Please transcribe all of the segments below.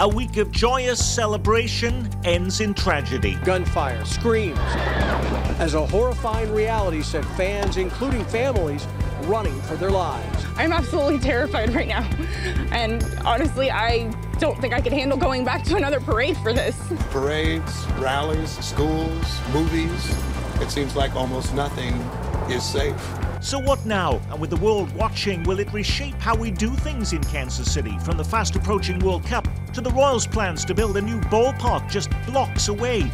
A week of joyous celebration ends in tragedy. Gunfire, screams, as a horrifying reality set fans, including families, running for their lives. I'm absolutely terrified right now. And honestly, I don't think I could handle going back to another parade for this. Parades, rallies, schools, movies. It seems like almost nothing is safe. So what now? And with the world watching, will it reshape how we do things in Kansas City? From the fast approaching World Cup to the Royals' plans to build a new ballpark just blocks away.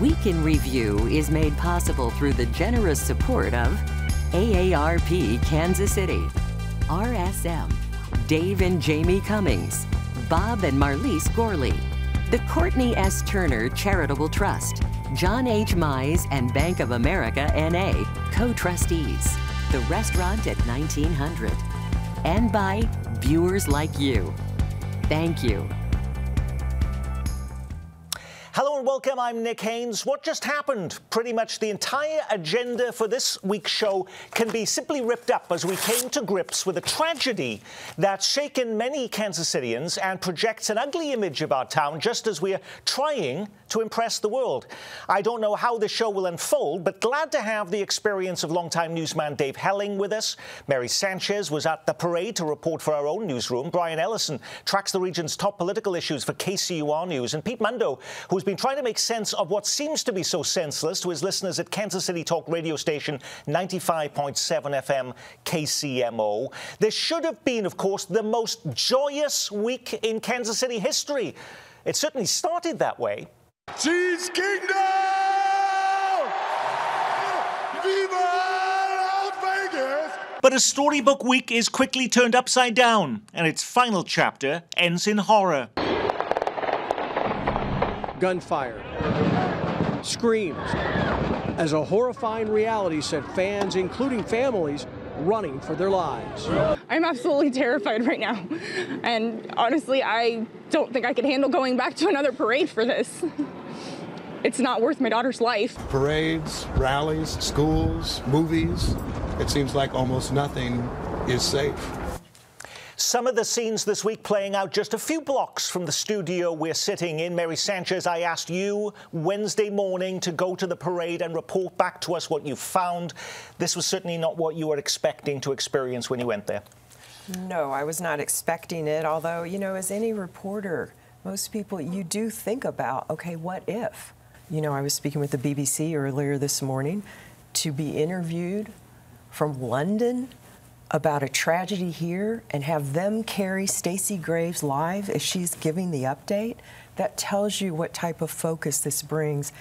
Week in Review is made possible through the generous support of AARP Kansas City, RSM, Dave and Jamie Cummings, Bob and Marlise Gorley, the Courtney S. Turner Charitable Trust, John H. Mize and Bank of America NA, co trustees the restaurant at 1900, and by viewers like you. Thank you. Hello and welcome. I'm Nick Haines. What just happened? Pretty much the entire agenda for this week's show can be simply ripped up as we came to grips with a tragedy that's shaken many Kansas Citians and projects an ugly image of our town just as we're trying to impress the world. I don't know how the show will unfold, but glad to have the experience of longtime newsman Dave Helling with us. Mary Sanchez was at the parade to report for our own newsroom. Brian Ellison tracks the region's top political issues for KCUR News. And Pete Mundo, who's been trying to make sense of what seems to be so senseless to his listeners at Kansas City Talk radio station 95.7 FM KCMO. This should have been, of course, the most joyous week in Kansas City history. It certainly started that way. Chiefs Kingdom! Viva Las Vegas! But a storybook week is quickly turned upside down, and its final chapter ends in horror. Gunfire, screams, as a horrifying reality set fans, including families, running for their lives. I'm absolutely terrified right now. And honestly, I don't think I could handle going back to another parade for this. It's not worth my daughter's life. Parades, rallies, schools, movies. It seems like almost nothing is safe. Some of the scenes this week playing out just a few blocks from the studio we're sitting in. Mary Sanchez, I asked you Wednesday morning to go to the parade and report back to us what you found. This was certainly not what you were expecting to experience when you went there. No, I was not expecting it, although, you know, as any reporter, most people, you do think about, okay, what if? You know, I was speaking with the BBC earlier this morning to be interviewed from London about a tragedy here and have them carry Stacey Graves live as she's giving the update, that tells you what type of focus this brings.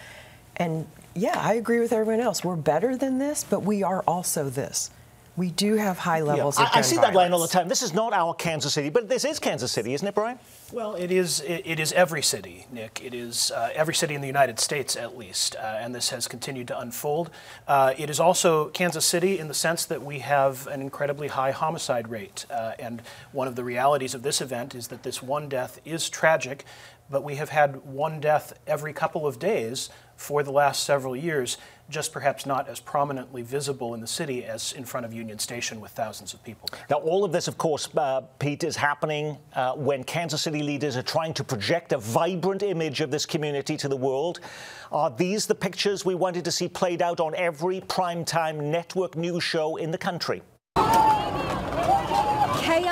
And yeah, I agree with everyone else. We're better than this, but we are also this. We do have high levels yeah. of I, I see that line all the time. This is not our Kansas City, but this is Kansas City, isn't it, Brian? Well, it is. It, it is every city, Nick. It is uh, every city in the United States, at least, uh, and this has continued to unfold. Uh, it is also Kansas City in the sense that we have an incredibly high homicide rate, uh, and one of the realities of this event is that this one death is tragic, but we have had one death every couple of days for the last several years just perhaps not as prominently visible in the city as in front of Union Station with thousands of people there. Now, all of this, of course, uh, Pete, is happening uh, when Kansas City leaders are trying to project a vibrant image of this community to the world. Are these the pictures we wanted to see played out on every primetime network news show in the country?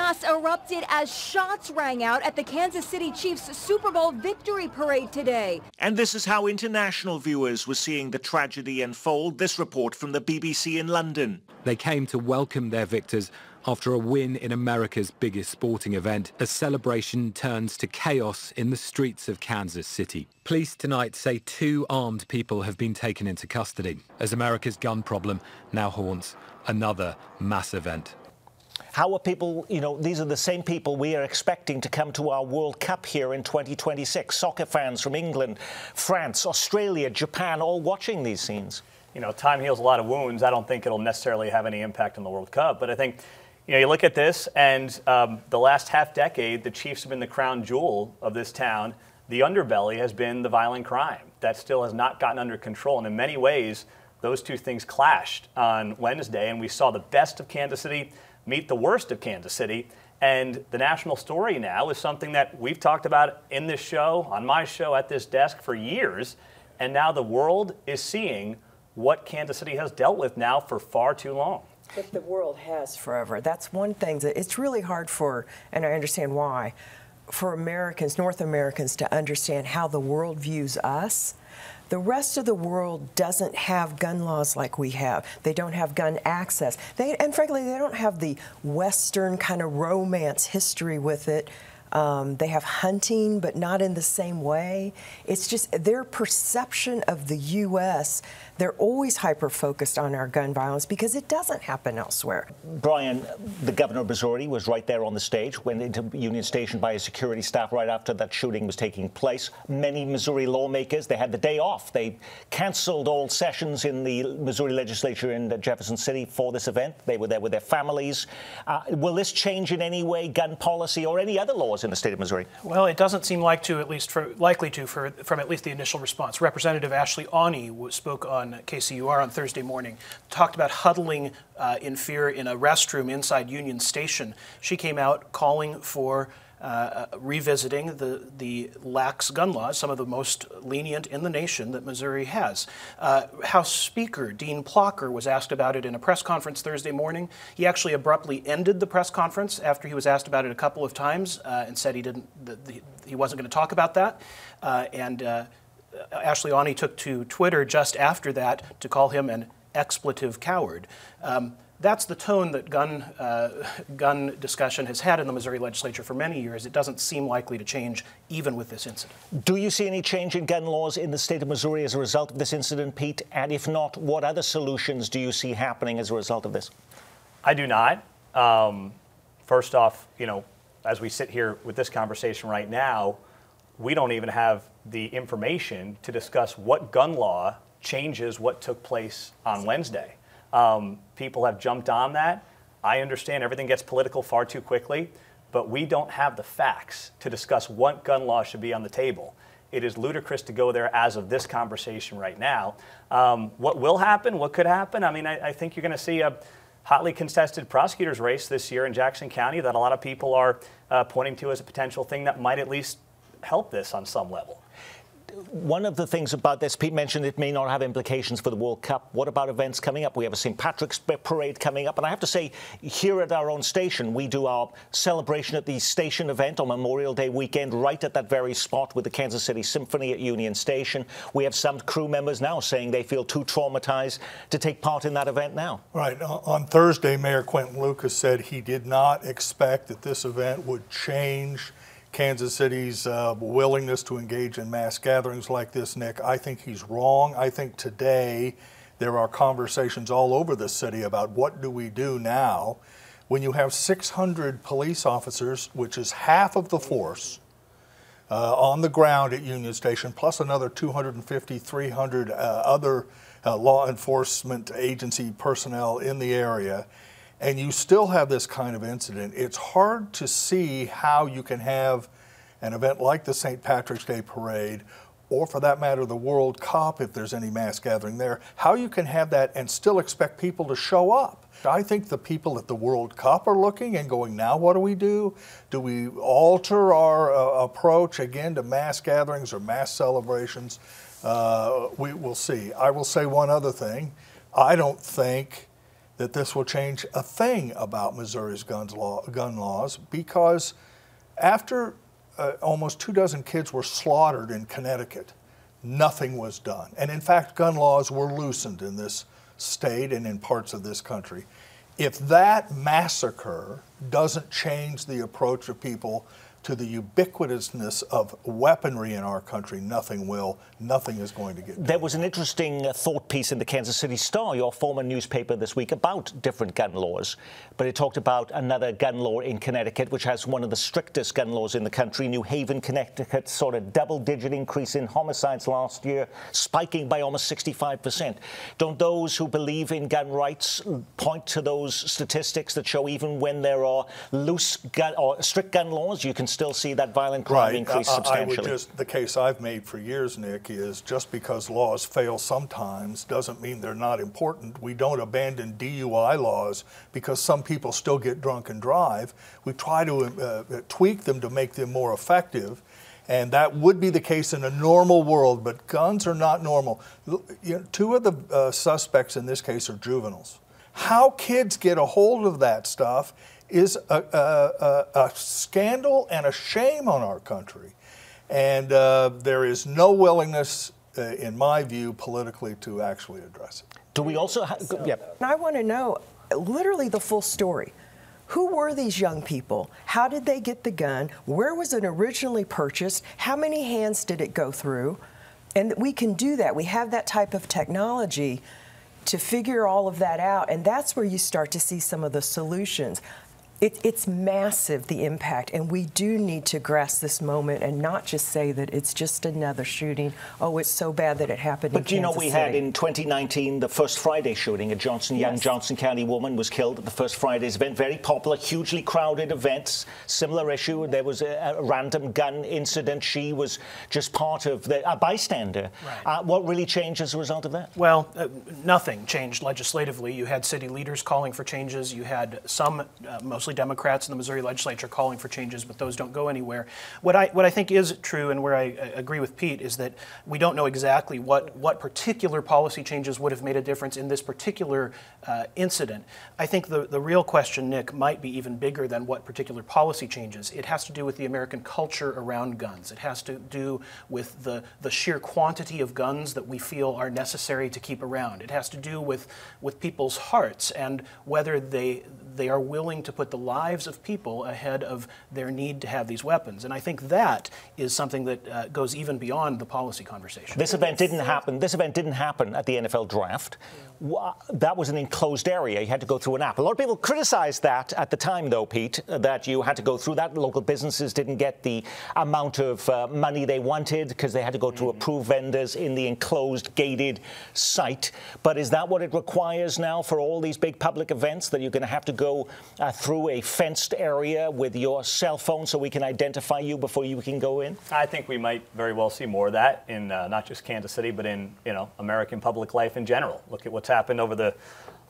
Chaos erupted as shots rang out at the Kansas City Chiefs Super Bowl victory parade today. And this is how international viewers were seeing the tragedy unfold. This report from the BBC in London. They came to welcome their victors after a win in America's biggest sporting event as celebration turns to chaos in the streets of Kansas City. Police tonight say two armed people have been taken into custody as America's gun problem now haunts another mass event. How are people, you know, these are the same people we are expecting to come to our World Cup here in 2026. Soccer fans from England, France, Australia, Japan, all watching these scenes. You know, time heals a lot of wounds. I don't think it'll necessarily have any impact on the World Cup, but I think, you know, you look at this, and um, the last half decade, the Chiefs have been the crown jewel of this town. The underbelly has been the violent crime that still has not gotten under control. And in many ways, those two things clashed on Wednesday, and we saw the best of Kansas City meet the worst of Kansas City. And the national story now is something that we've talked about in this show, on my show, at this desk for years. And now the world is seeing what Kansas City has dealt with now for far too long. But the world has forever. That's one thing that it's really hard for, and I understand why, for Americans, North Americans, to understand how the world views us. The rest of the world doesn't have gun laws like we have. They don't have gun access. They, and frankly, they don't have the Western kind of romance history with it. Um, they have hunting, but not in the same way. It's just their perception of the U.S they're always hyper focused on our gun violence because it doesn't happen elsewhere. Brian, the governor of Missouri was right there on the stage, went into Union Station by his security staff right after that shooting was taking place. Many Missouri lawmakers, they had the day off. They canceled all sessions in the Missouri legislature in Jefferson City for this event. They were there with their families. Uh, will this change in any way gun policy or any other laws in the state of Missouri? Well, it doesn't seem like to, at least for, likely to, for, from at least the initial response. Representative Ashley Aune spoke on on KCUR on Thursday morning, talked about huddling uh, in fear in a restroom inside Union Station. She came out calling for uh, revisiting the, the lax gun laws, some of the most lenient in the nation that Missouri has. Uh, House Speaker Dean Plocher was asked about it in a press conference Thursday morning. He actually abruptly ended the press conference after he was asked about it a couple of times uh, and said he didn't, the, the, he wasn't going to talk about that. Uh, and uh, Ashley Aune took to Twitter just after that to call him an expletive coward. Um, that's the tone that gun, uh, gun discussion has had in the Missouri legislature for many years. It doesn't seem likely to change even with this incident. Do you see any change in gun laws in the state of Missouri as a result of this incident, Pete? And if not, what other solutions do you see happening as a result of this? I do not. Um, first off, you know, as we sit here with this conversation right now, we don't even have the information to discuss what gun law changes what took place on Wednesday. Um, people have jumped on that. I understand everything gets political far too quickly, but we don't have the facts to discuss what gun law should be on the table. It is ludicrous to go there as of this conversation right now. Um, what will happen? What could happen? I mean, I, I think you're going to see a hotly contested prosecutor's race this year in Jackson County that a lot of people are uh, pointing to as a potential thing that might at least help this on some level one of the things about this, Pete mentioned it may not have implications for the World Cup. What about events coming up? We have a St. Patrick's Parade coming up. And I have to say, here at our own station, we do our celebration at the station event on Memorial Day weekend, right at that very spot with the Kansas City Symphony at Union Station. We have some crew members now saying they feel too traumatized to take part in that event now. Right. On Thursday, Mayor Quinton Lucas said he did not expect that this event would change Kansas City's uh, willingness to engage in mass gatherings like this, Nick. I think he's wrong. I think today there are conversations all over the city about what do we do now when you have 600 police officers, which is half of the force, uh, on the ground at Union Station, plus another 250, 300 uh, other uh, law enforcement agency personnel in the area and you still have this kind of incident, it's hard to see how you can have an event like the St. Patrick's Day Parade, or for that matter, the World Cup, if there's any mass gathering there, how you can have that and still expect people to show up. I think the people at the World Cup are looking and going, now what do we do? Do we alter our uh, approach again to mass gatherings or mass celebrations? Uh, we will see. I will say one other thing. I don't think that this will change a thing about Missouri's guns law, gun laws because after uh, almost two dozen kids were slaughtered in Connecticut, nothing was done. And in fact, gun laws were loosened in this state and in parts of this country. If that massacre doesn't change the approach of people to the ubiquitousness of weaponry in our country, nothing will. Nothing is going to get. There was an interesting uh, thought piece in the Kansas City Star, your former newspaper this week, about different gun laws. But it talked about another gun law in Connecticut, which has one of the strictest gun laws in the country. New Haven, Connecticut, saw a double-digit increase in homicides last year, spiking by almost 65 percent. Don't those who believe in gun rights point to those statistics that show even when there are loose gun or strict gun laws, you can still see that violent crime right. increase I- substantially. I would just, the case I've made for years, Nick, is just because laws fail sometimes doesn't mean they're not important. We don't abandon DUI laws because some people still get drunk and drive. We try to uh, tweak them to make them more effective. And that would be the case in a normal world, but guns are not normal. You know, two of the uh, suspects in this case are juveniles. How kids get a hold of that stuff is a, a, a, a scandal and a shame on our country. And uh, there is no willingness, uh, in my view, politically to actually address it. Do we also have? Yeah. I want to know literally the full story. Who were these young people? How did they get the gun? Where was it originally purchased? How many hands did it go through? And we can do that. We have that type of technology to figure all of that out. And that's where you start to see some of the solutions. It, it's massive, the impact, and we do need to grasp this moment and not just say that it's just another shooting. Oh, it's so bad that it happened in But you know, Kansas we had in 2019 the First Friday shooting. A Johnson, young Yes. Johnson County woman was killed at the First Friday's event. Very popular, hugely crowded event. Similar issue. There was a, a random gun incident. She was just part of the a bystander. Uh, what really changed as a result of that? Well, uh, nothing changed legislatively. You had city leaders calling for changes. You had some, uh, Democrats in the Missouri legislature, calling for changes, but those don't go anywhere. What I what I think is true, and where I, I agree with Pete, is that we don't know exactly what what particular policy changes would have made a difference in this particular uh, incident. I think the the real question, Nick, might be even bigger than what particular policy changes. It has to do with the American culture around guns. It has to do with the the sheer quantity of guns that we feel are necessary to keep around. It has to do with with people's hearts and whether they they are willing to put the lives of people ahead of their need to have these weapons. And I think that is something that uh, goes even beyond the policy conversation. This event didn't happen. This event didn't happen at the NFL draft. That was an enclosed area. You had to go through an app. A lot of people criticized that at the time, though, Pete, that you had to go through that. Local businesses didn't get the amount of uh, money they wanted because they had to go through approved vendors in the enclosed, gated site. But is that what it requires now for all these big public events? That you're going to have to go uh, through a fenced area with your cell phone so we can identify you before you can go in? I think we might very well see more of that in uh, not just Kansas City, but in you know American public life in general. Look at what's happened over the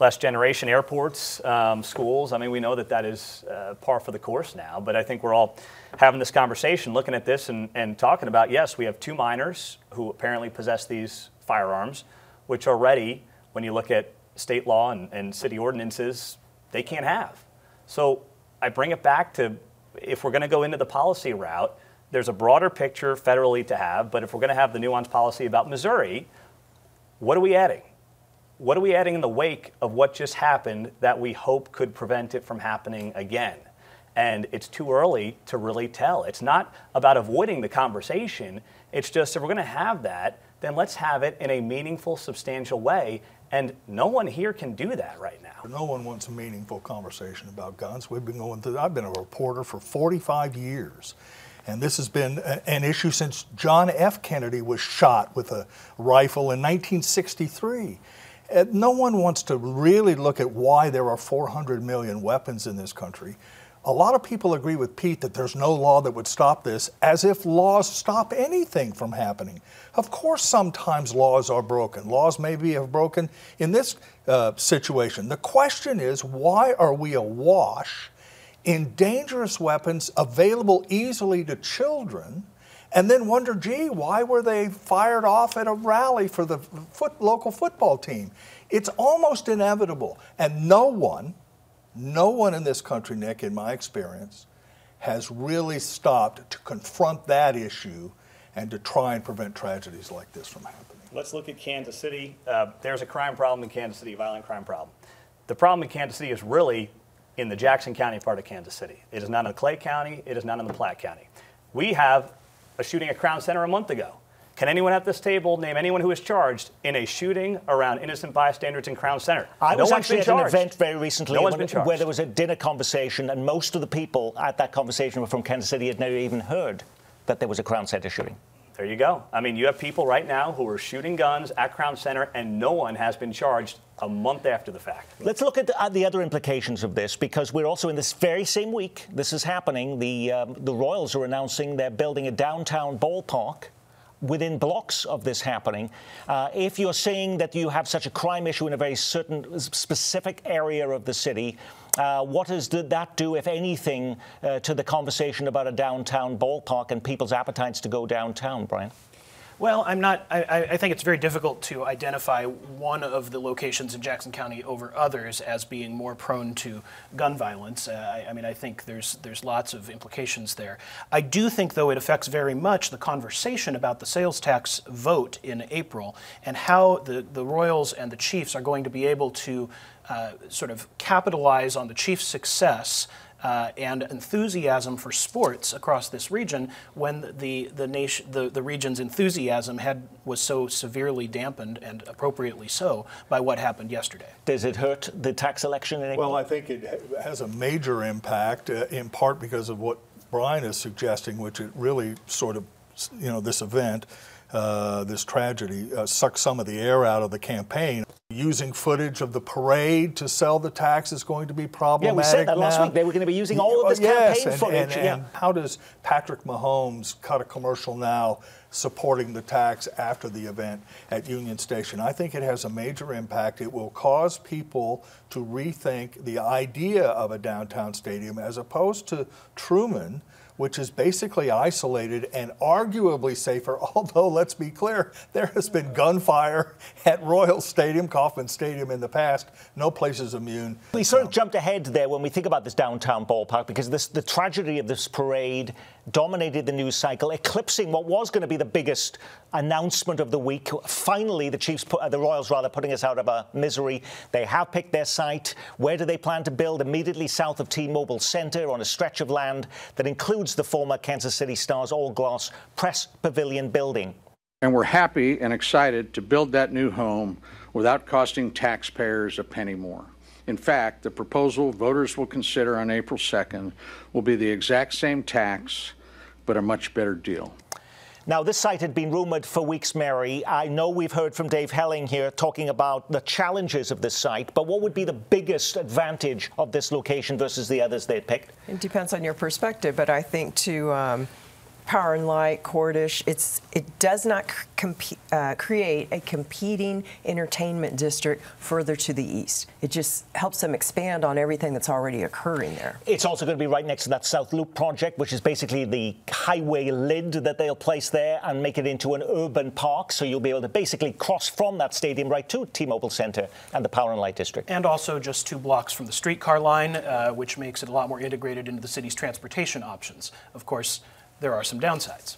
last generation: airports, um, schools. I mean, we know that that is uh, par for the course now. But I think we're all having this conversation, looking at this, and, and talking about yes, we have two minors who apparently possess these firearms, which already, when you look at state law and, and city ordinances, they can't have. So I bring it back to if we're going to go into the policy route, there's a broader picture federally to have, but if we're going to have the nuanced policy about Missouri, what are we adding? What are we adding in the wake of what just happened that we hope could prevent it from happening again? And it's too early to really tell. It's not about avoiding the conversation. It's just if we're going to have that, then let's have it in a meaningful, substantial way. And no one here can do that right now. No one wants a meaningful conversation about guns. We've been going through, I've been a reporter for 45 years. And this has been an issue since John F. Kennedy was shot with a rifle in 1963. Uh, No one wants to really look at why there are 400 million weapons in this country. A lot of people agree with Pete that there's no law that would stop this, as if laws stop anything from happening. Of course, sometimes laws are broken. Laws maybe have broken in this uh, situation. The question is why are we awash in dangerous weapons available easily to children? And then wonder, gee, why were they fired off at a rally for the foot, local football team? It's almost inevitable. And no one, no one in this country, Nick, in my experience, has really stopped to confront that issue and to try and prevent tragedies like this from happening. Let's look at Kansas City. Uh, there's a crime problem in Kansas City, a violent crime problem. The problem in Kansas City is really in the Jackson County part of Kansas City. It is not in Clay County. It is not in the Platte County. We have a shooting at Crown Center a month ago. Can anyone at this table name anyone who was charged in a shooting around innocent bystanders in Crown Center? I no was actually at an event very recently No when- charged. where there was a dinner conversation, and most of the people at that conversation were from Kansas City had never even heard that there was a Crown Center shooting. There you go. I mean, you have people right now who are shooting guns at Crown Center, and no one has been charged a month after the fact. Let's look at the, uh, the other implications of this because we're also in this very same week. This is happening. The um, the Royals are announcing they're building a downtown ballpark. Within blocks of this happening, uh, if you're saying that you have such a crime issue in a very certain specific area of the city, uh, what does that do, if anything, uh, to the conversation about a downtown ballpark and people's appetites to go downtown, Brian? Well, I'm not. I, I, think it's very difficult to identify one of the locations in Jackson County over others as being more prone to gun violence. Uh, I, I, mean, I think there's there's lots of implications there. I do think, though, it affects very much the conversation about the sales tax vote in April and how the the Royals and the Chiefs are going to be able to uh, sort of capitalize on the Chiefs' success uh, and enthusiasm for sports across this region when the the nation the, the region's enthusiasm had was so severely dampened and appropriately so by what happened yesterday. Does it hurt the tax election in Well, I think it has a major impact uh, in part because of what Brian is suggesting, which it really sort of you know this event. Uh, this tragedy uh, sucked some of the air out of the campaign. Using footage of the parade to sell the tax is going to be problematic. Yeah, we said that now. last week. They were going to be using all of this yes, campaign and, footage. And, yeah. and how does Patrick Mahomes cut a commercial now supporting the tax after the event at Union Station? I think it has a major impact. It will cause people to rethink the idea of a downtown stadium as opposed to Truman which is basically isolated and arguably safer. Although, let's be clear, there has been gunfire at Royal Stadium, Kauffman Stadium in the past. No place is immune. We sort of jumped ahead there when we think about this downtown ballpark because this, the tragedy of this parade dominated the news cycle, eclipsing what was going to be the biggest announcement of the week. Finally, the Chiefs, put, uh, the Royals rather, putting us out of our misery. They have picked their site. Where do they plan to build? Immediately south of T-Mobile Center on a stretch of land that includes the former Kansas City Stars all-glass press pavilion building. And we're happy and excited to build that new home without costing taxpayers a penny more. In fact, the proposal voters will consider on April 2nd will be the exact same tax but a much better deal. Now, this site had been rumored for weeks, Mary. I know we've heard from Dave Helling here talking about the challenges of this site, but what would be the biggest advantage of this location versus the others they'd picked? It depends on your perspective, but I think to um, Power and Light, Cordish, it's it does not uh, create a competing entertainment district further to the east. It just helps them expand on everything that's already occurring there. It's also going to be right next to that South Loop project, which is basically the highway lid that they'll place there and make it into an urban park. So you'll be able to basically cross from that stadium right to T-Mobile Center and the Power and Light district. And also just two blocks from the streetcar line, uh, which makes it a lot more integrated into the city's transportation options. Of course there are some downsides.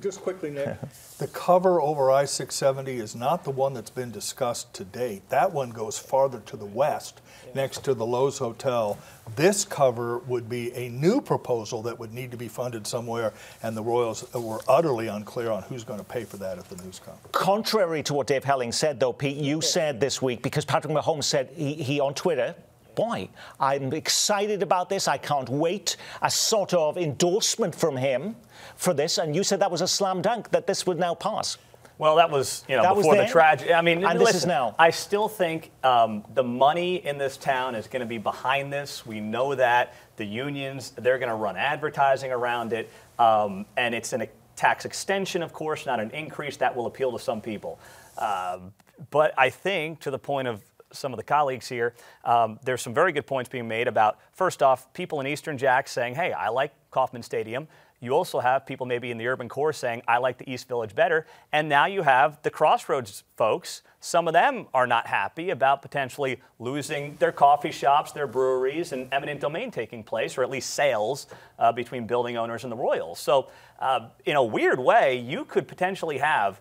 just quickly, Nick, the cover over I 670 is not the one that's been discussed to date. That one goes farther to the west, next to the Loews Hotel. This cover would be a new proposal that would need to be funded somewhere, and the Royals were utterly unclear on who's going to pay for that at the news conference. Contrary to what Dave Helling said, though, Pete, you said this week, because Patrick Mahomes said he, he on Twitter, why? I'm excited about this. I can't wait. A sort of endorsement from him for this. And you said that was a slam dunk that this would now pass. Well, that was you know that before the tragedy. I mean, and listen, this is now. I still think um, the money in this town is going to be behind this. We know that the unions they're going to run advertising around it, um, and it's a tax extension, of course, not an increase. That will appeal to some people. Uh, but I think, to the point of some of the colleagues here, um, there's some very good points being made about, first off, people in Eastern Jack saying, hey, I like Kauffman Stadium. You also have people maybe in the urban core saying, I like the East Village better. And now you have the Crossroads folks. Some of them are not happy about potentially losing their coffee shops, their breweries, and eminent domain taking place, or at least sales uh, between building owners and the Royals. So, uh, in a weird way, you could potentially have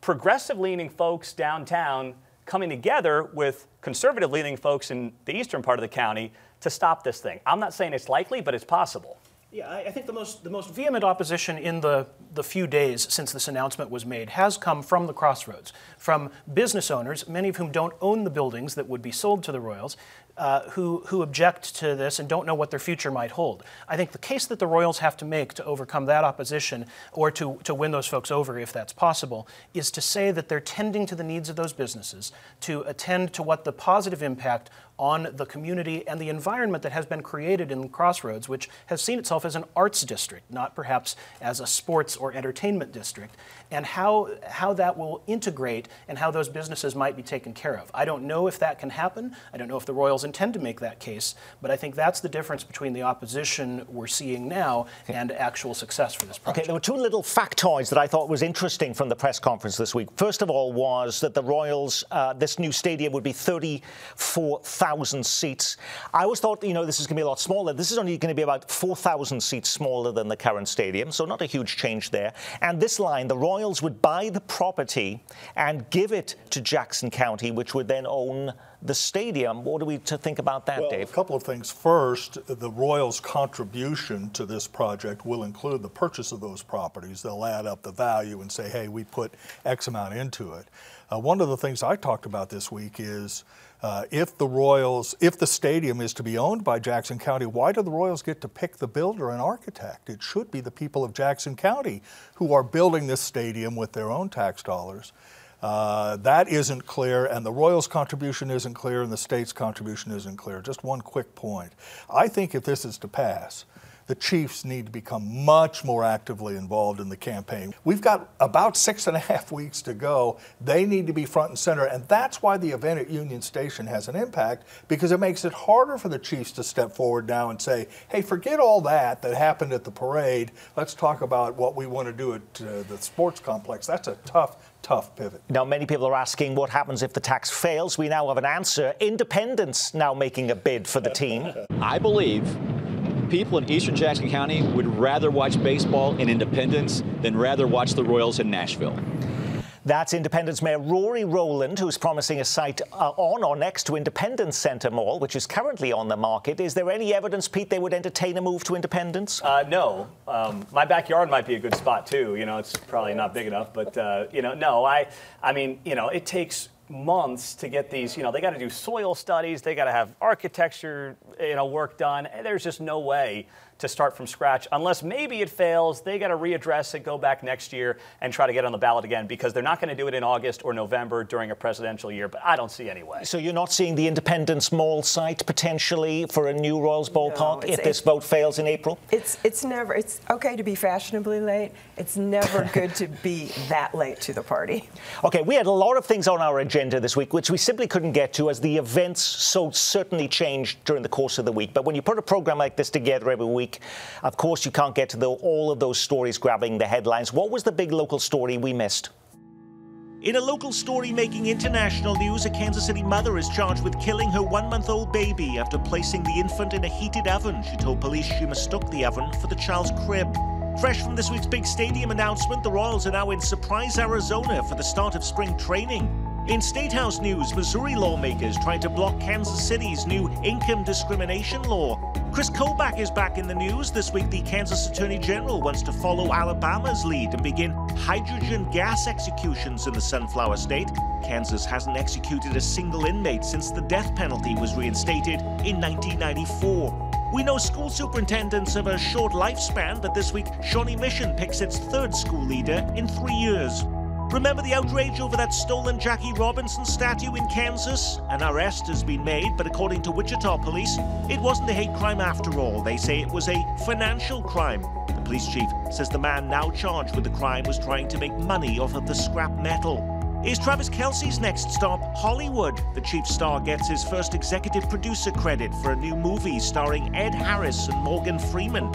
progressive leaning folks downtown coming together with conservative leaning folks in the eastern part of the county to stop this thing. I'm not saying it's likely, but it's possible. Yeah, I think the most the most vehement opposition in the the few days since this announcement was made has come from the crossroads, from business owners, many of whom don't own the buildings that would be sold to the Royals, uh, who, who object to this and don't know what their future might hold. I think the case that the Royals have to make to overcome that opposition or to, to win those folks over, if that's possible, is to say that they're tending to the needs of those businesses, to attend to what the positive impact on the community and the environment that has been created in Crossroads, which has seen itself as an arts district, not perhaps as a sports or entertainment district, and how, how that will integrate and how those businesses might be taken care of. I don't know if that can happen. I don't know if the Royals intend to make that case, but I think that's the difference between the opposition we're seeing now and actual success for this project. Okay, there were two little factoids that I thought was interesting from the press conference this week. First of all was that the Royals, uh, this new stadium would be 34,000 seats. I always thought, you know, this is going to be a lot smaller. This is only going to be about 4,000 seats smaller than the current stadium, so not a huge change there. And this line, the Royals would buy the property and give it to Jackson County, which would then own the stadium. What are we to think about that, well, Dave? A couple of things. First, the Royals' contribution to this project will include the purchase of those properties. They'll add up the value and say, hey, we put X amount into it. Uh, one of the things I talked about this week is uh, if the Royals, if the stadium is to be owned by Jackson County, why do the Royals get to pick the builder and architect? It should be the people of Jackson County who are building this stadium with their own tax dollars. Uh, that isn't clear, and the Royals' contribution isn't clear, and the state's contribution isn't clear. Just one quick point. I think if this is to pass, the Chiefs need to become much more actively involved in the campaign. We've got about six and a half weeks to go. They need to be front and center, and that's why the event at Union Station has an impact because it makes it harder for the Chiefs to step forward now and say, hey, forget all that that happened at the parade. Let's talk about what we want to do at uh, the sports complex. That's a tough, tough pivot. Now, many people are asking what happens if the tax fails. We now have an answer. Independence now making a bid for the team. I believe people in eastern Jackson County would rather watch baseball in Independence than rather watch the Royals in Nashville. That's Independence Mayor Rory Rowland, who's promising a site uh, on or next to Independence Centre Mall, which is currently on the market. Is there any evidence, Pete, they would entertain a move to Independence? Uh, no. Um, my backyard might be a good spot too. You know, it's probably not big enough, but uh, you know, no. I, I mean, you know, it takes months to get these, you know, they got to do soil studies, they got to have architecture, you know, work done. There's just no way to start from scratch unless maybe it fails. They got to readdress it, go back next year, and try to get on the ballot again because they're not going to do it in August or November during a presidential year. But I don't see any way. So you're not seeing the Independence Mall site potentially for a new Royals ballpark No, if this vote fails in April? It's it's never it's okay to be fashionably late. It's never good to be that late to the party. Okay, we had a lot of things on our agenda this week, which we simply couldn't get to as the events so certainly changed during the course of the week. But when you put a program like this together every week, of course, you can't get to the, all of those stories grabbing the headlines. What was the big local story we missed? In a local story making international news, a Kansas City mother is charged with killing her one month old baby after placing the infant in a heated oven. She told police she mistook the oven for the child's crib. Fresh from this week's big stadium announcement, the Royals are now in Surprise, Arizona for the start of spring training. In State House news, Missouri lawmakers tried to block Kansas City's new income discrimination law. Chris Kobach is back in the news. This week, the Kansas Attorney General wants to follow Alabama's lead and begin hydrogen gas executions in the Sunflower State. Kansas hasn't executed a single inmate since the death penalty was reinstated in 1994. We know school superintendents have a short lifespan, but this week, Shawnee Mission picks its third school leader in three years. Remember the outrage over that stolen Jackie Robinson statue in Kansas? An arrest has been made, but according to Wichita police, it wasn't a hate crime after all. They say it was a financial crime. The police chief says the man now charged with the crime was trying to make money off of the scrap metal. Is Travis Kelce's next stop Hollywood? The chief star gets his first executive producer credit for a new movie starring Ed Harris and Morgan Freeman.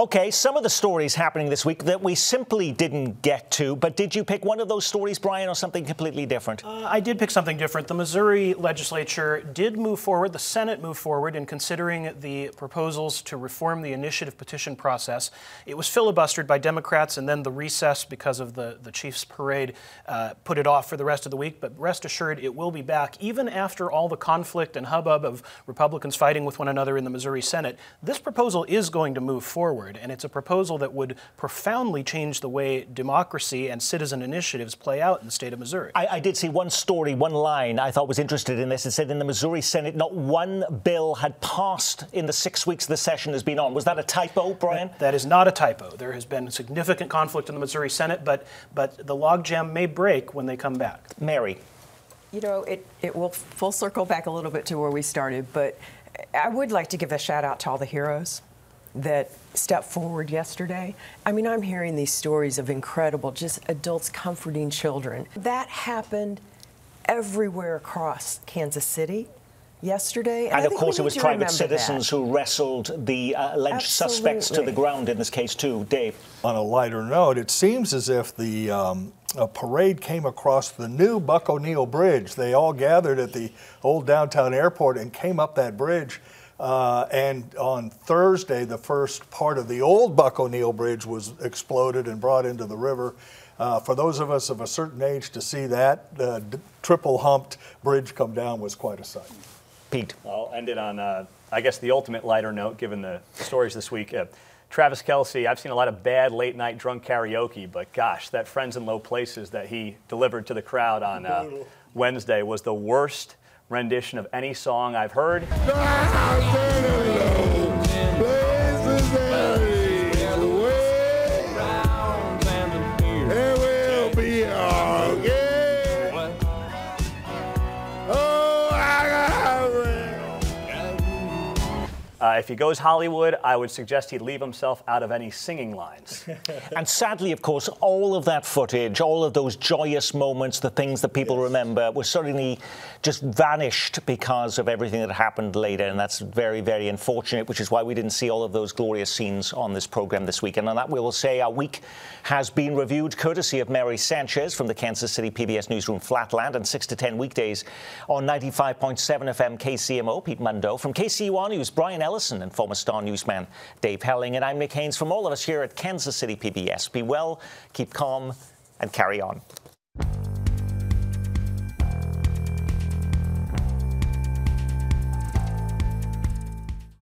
Okay, some of the stories happening this week that we simply didn't get to, but did you pick one of those stories, Brian, or something completely different? Uh, I did pick something different. The Missouri legislature did move forward, the Senate moved forward in considering the proposals to reform the initiative petition process. It was filibustered by Democrats, and then the recess because of the, the Chiefs parade uh, put it off for the rest of the week. But rest assured, it will be back, even after all the conflict and hubbub of Republicans fighting with one another in the Missouri Senate. This proposal is going to move forward. Forward. And it's a proposal that would profoundly change the way democracy and citizen initiatives play out in the state of Missouri. I, I did see one story, one line I thought was interested in this. It said in the Missouri Senate, not one bill had passed in the six weeks the session has been on. Was that a typo, Brian? that, that is not a typo. There has been significant conflict in the Missouri Senate, but, but the logjam may break when they come back. Mary. You know, it, it will full circle back a little bit to where we started, but I would like to give a shout out to all the heroes that stepped forward yesterday. I mean, I'm hearing these stories of incredible, just adults comforting children. That happened everywhere across Kansas City yesterday. And, I of course, it was private citizens that. who wrestled the uh, alleged suspects to the ground in this case, too. Dave. On a lighter note, it seems as if the um, a parade came across the new Buck O'Neil Bridge. They all gathered at the old downtown airport and came up that bridge. Uh, and on Thursday, the first part of the old Buck O'Neil Bridge was exploded and brought into the river. Uh, for those of us of a certain age to see that uh, d- triple humped bridge come down was quite a sight. Pete. I'll end it on, uh, I guess, the ultimate lighter note, given the stories this week. Uh, Travis Kelce, I've seen a lot of bad late night drunk karaoke, but gosh, that Friends in Low Places that he delivered to the crowd on uh, Wednesday was the worst rendition of any song I've heard. Uh, if he goes Hollywood, I would suggest he leave himself out of any singing lines. And sadly, of course, all of that footage, all of those joyous moments, the things that people remember, were suddenly just vanished because of everything that happened later. And that's very, very unfortunate, which is why we didn't see all of those glorious scenes on this program this week. And on that, we will say our week has been reviewed courtesy of Mary Sanchez from the Kansas City PBS Newsroom Flatland and 6 to 10 weekdays on 95.7 FM KCMO. Pete Mundo from KCUR News, Brian Ellison and former Star newsman Dave Helling. And I'm Nick Haines from all of us here at Kansas City PBS. Be well, keep calm, and carry on.